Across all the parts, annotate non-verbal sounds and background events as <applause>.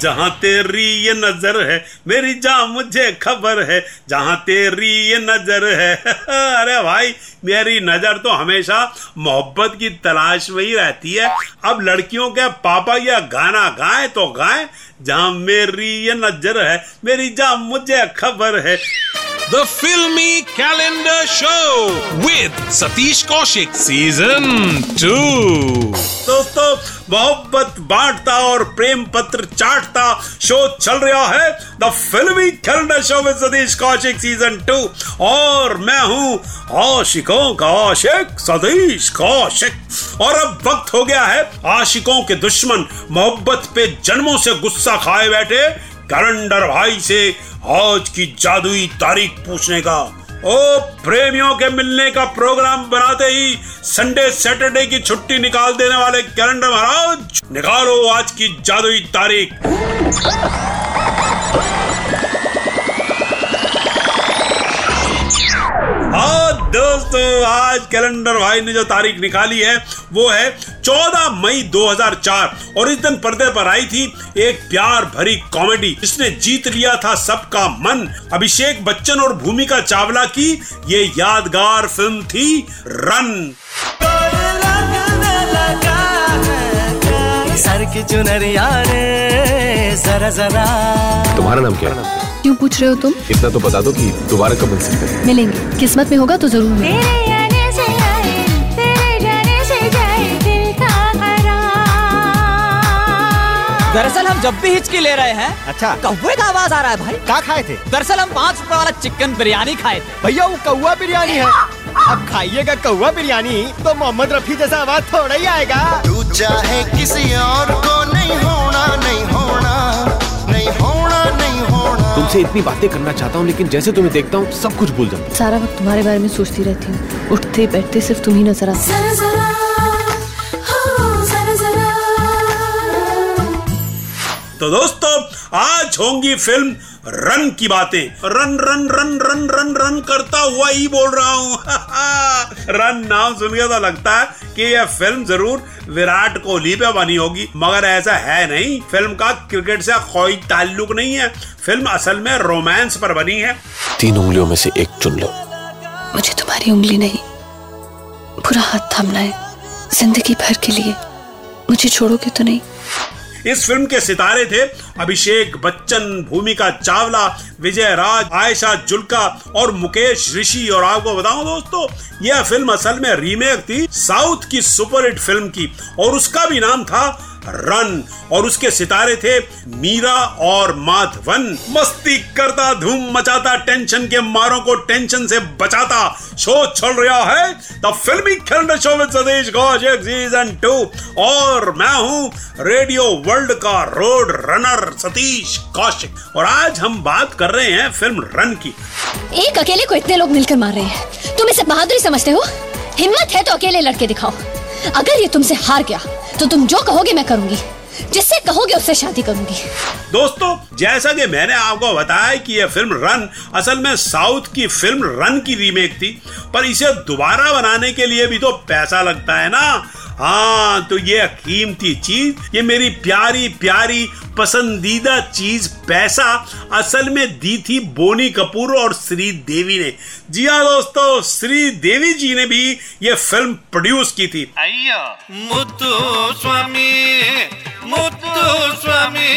जहाँ तेरी ये नज़र है मेरी जा मुझे खबर है। जहाँ तेरी ये नज़र है <laughs> अरे भाई मेरी नज़र तो हमेशा मोहब्बत की तलाश में ही रहती है। अब लड़कियों के पापा यह गाना गाए तो गाए जहाँ मेरी ये नज़र है मेरी जा मुझे खबर है। The Filmy Calendar Show with Satish Kaushik Season 2. दोस्तों मोहब्बत बांटता और प्रेम पत्र चाटता शो चल रहा है। द फिल्मी कैलेंडर शो में सतीश कौशिक सीज़न टू और मैं हूँ आशिकों का आशिक, सतीश कौशिक। और अब वक्त हो गया है आशिकों के दुश्मन मोहब्बत पे जन्मों से गुस्सा खाए बैठे। कैलेंडर भाई से आज की जादुई तारीख पूछने का। ओ, प्रेमियों के मिलने का प्रोग्राम बनाते ही संडे, सैटरडे की छुट्टी निकाल देने वाले कैलेंडर महाराज, निकालो आज की जादुई तारीख। हाँ दोस्तों, आज कैलेंडर भाई ने जो तारीख निकाली है, वो है 14 मई 2004 और इस दिन पर्दे पर आई थी एक प्यार भरी कॉमेडी। जिसने जीत लिया था सबका मन। अभिषेक बच्चन और भूमिका चावला की ये यादगार फ़िल्म थी रन। सर की चुनरिया रे जरा जरा। तुम्हारा नाम क्या है? क्यों पूछ रहे हो तुम? इतना तो बता दो कि दोबारा कब मिल सकते हैं। मिलेंगे। किस्मत में होगा तो ज़रूर मिलेंगे। दरअसल हम जब भी हिचकी ले रहे हैं अच्छा। कौवे का आवाज़ आ रहा है भाई। क्या खाए थे? दरअसल हम पाँच रुपए वाला चिकन बिरयानी खाए थे। भैया वो कौआ बिरयानी है। अब खाइएगा कौआ बिरयानी तो मोहम्मद रफी जैसा आवाज़ थोड़ा ही आएगा। तू चाहे किसी और को नहीं होना नहीं होना नहीं होना नहीं होना। तुमसे इतनी बातें करना चाहता हूँ लेकिन जैसे तुम्हें देखता हूँ सब कुछ भूल जाता सारा वक्त तुम्हारे बारे में सोचती रहती हूँ। उठते बैठते सिर्फ़ तुम ही नज़र आते तो दोस्तों आज होंगी फ़िल्म रन की बातें। Run run run run run run करता हुआ ही बोल रहा हूँ। <laughs> रन नाम सुन के तो लगता है कि यह फ़िल्म ज़रूर विराट कोहली पे बनी होगी मगर ऐसा है नहीं। फ़िल्म का क्रिकेट से कोई ताल्लुक नहीं है। फ़िल्म असल में रोमांस पर बनी है। तीन उंगलियों में से एक चुन लो। मुझे तुम्हारी उंगली नहीं। पूरा हाथ थामना है। ज़िंदगी भर के लिए। मुझे छोड़ोगे तो नहीं। इस फ़िल्म के सितारे थे अभिषेक बच्चन, भूमिका चावला विजय राज आयशा जुल्का और मुकेश ऋषि। और आपको बताऊँ दोस्तों, यह फ़िल्म असल में रीमेक थी साउथ की सुपरहिट फ़िल्म की, और उसका भी नाम था रन। और उसके सितारे थे मीरा और माधवन। मस्ती करता, धूम मचाता, टेंशन के मारों को टेंशन से बचाता। शो चल रहा है the filmy calendar show with Satish Ghosh, एक सीज़न टू और मैं हूँ रेडियो वर्ल्ड का रोड रनर सतीश कौशिक। और आज हम बात कर रहे हैं फ़िल्म रन की। एक अकेले को इतने लोग मिलकर मार रहे हैं। तुम इसे बहादुरी समझते हो? हिम्मत है तो अकेले लड़के दिखाओ। अगर ये तुमसे हार गया तो तुम जो कहोगे मैं करूँगी। जिससे कहोगे उससे शादी करूँगी। दोस्तों, जैसा कि मैंने आपको बताया कि यह फ़िल्म रन, असल में साउथ की फ़िल्म रन की रीमेक थी, पर इसे दोबारा बनाने के लिए भी तो पैसा लगता है ना। हाँ तो ये कीमती चीज़। ये मेरी प्यारी प्यारी पसंदीदा चीज़ पैसा। असल में दी थी बोनी कपूर और श्री देवी ने। जी हाँ दोस्तों श्री देवी जी ने भी ये फ़िल्म प्रोड्यूस की थी। मुत्तु स्वामी मुत्तु स्वामी।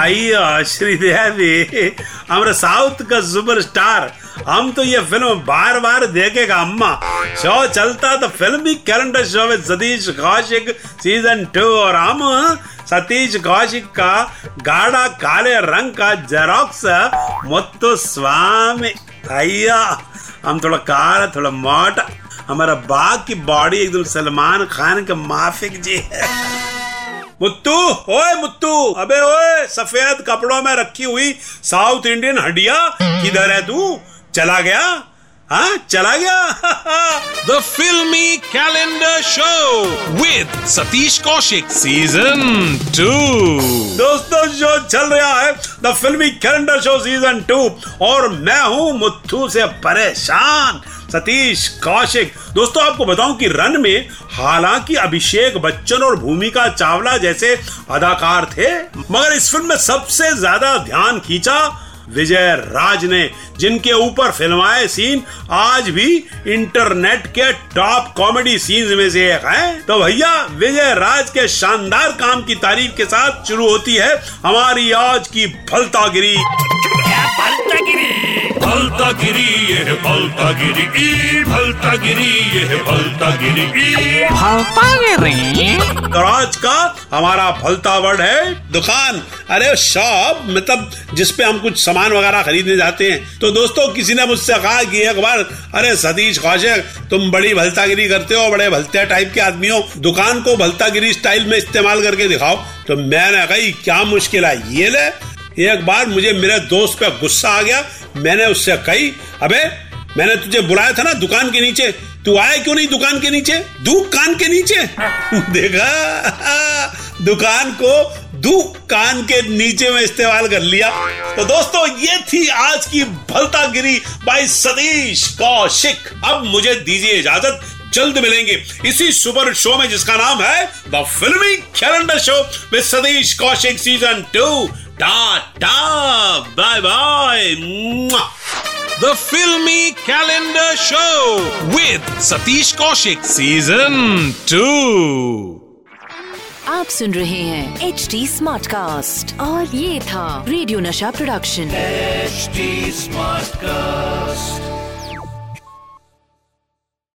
अय्या श्रीदेवी हमारे साउथ का सुपरस्टार। हम तो ये फ़िल्म बार बार देखेगा, अम्मा। शो चलता तो फ़िल्म भी कैलेंडर शो में सतीश कौशिक सीज़न टू और हम, सतीश कौशिक का गाढ़ा काले रंग का जेरोक्स मुत्तु स्वामी अय्या, हम थोड़ा काला थोड़ा मोटा। हमारा बाघ की बॉडी एकदम सलमान खान के माफिक जी है। मुत्तू, ओए मुत्तू, अबे ओए, सफ़ेद कपड़ों में रखी हुई साउथ इंडियन हड्डिया, किधर है तू? चला गया? हाँ चला गया? The filmy calendar Show with Satish Kaushik Season 2. दोस्तों शो चल रहा है द फिल्मी कैलेंडर शो सीज़न टू और मैं हूँ मुत्थू से परेशान सतीश कौशिक। दोस्तों, आपको बताऊँ कि रन में हालाँकि अभिषेक बच्चन और भूमिका चावला जैसे अदाकार थे, मगर इस फ़िल्म में सबसे ज़्यादा ध्यान खींचा विजय राज ने, जिनके ऊपर फिल्माए सीन आज भी इंटरनेट के टॉप कॉमेडी सीन्स में से एक है। तो भैया, विजय राज के शानदार काम की तारीफ़ के साथ शुरू होती है हमारी आज की भलतागिरी भलता गिरी ये भलता गिरी ई भलता गिरी ये भलता गिरी ई। और आज का हमारा भलता वर्ड है दुकान। अरे शॉप मतलब जिसपे हम कुछ सामान वगैरह खरीदने जाते हैं। तो दोस्तों किसी ने मुझसे कहा कि एक बार अरे सतीश कौशिक तुम बड़ी भलतागिरी करते हो बड़े भलते टाइप के आदमी हो। दुकान को भलतागिरी स्टाइल में इस्तेमाल करके दिखाओ। तो मैंने कही क्या मुश्किल है? ये ले। एक बार मुझे मेरे दोस्त पे गुस्सा आ गया। मैंने उससे कही, अबे, मैंने तुझे बुलाया था ना दुकान के नीचे। तू आया क्यों नहीं दुकान के नीचे? दुकान के नीचे? <laughs> देखा? दुकान को दुकान के नीचे में इस्तेमाल कर लिया। तो दोस्तों, ये थी आज की भलतागिरी बाय सतीश कौशिक। अब मुझे दीजिए इजाज़त। जल्द मिलेंगे इसी सुपर शो में, जिसका नाम है the filmy calendar show with Satish Kaushik season two tata bye bye The Filmy Calendar Show with Satish Kaushik Season 2. आप सुन रहे हैं एच डी स्मार्ट कास्ट और ये था radio Nasha production H smart cast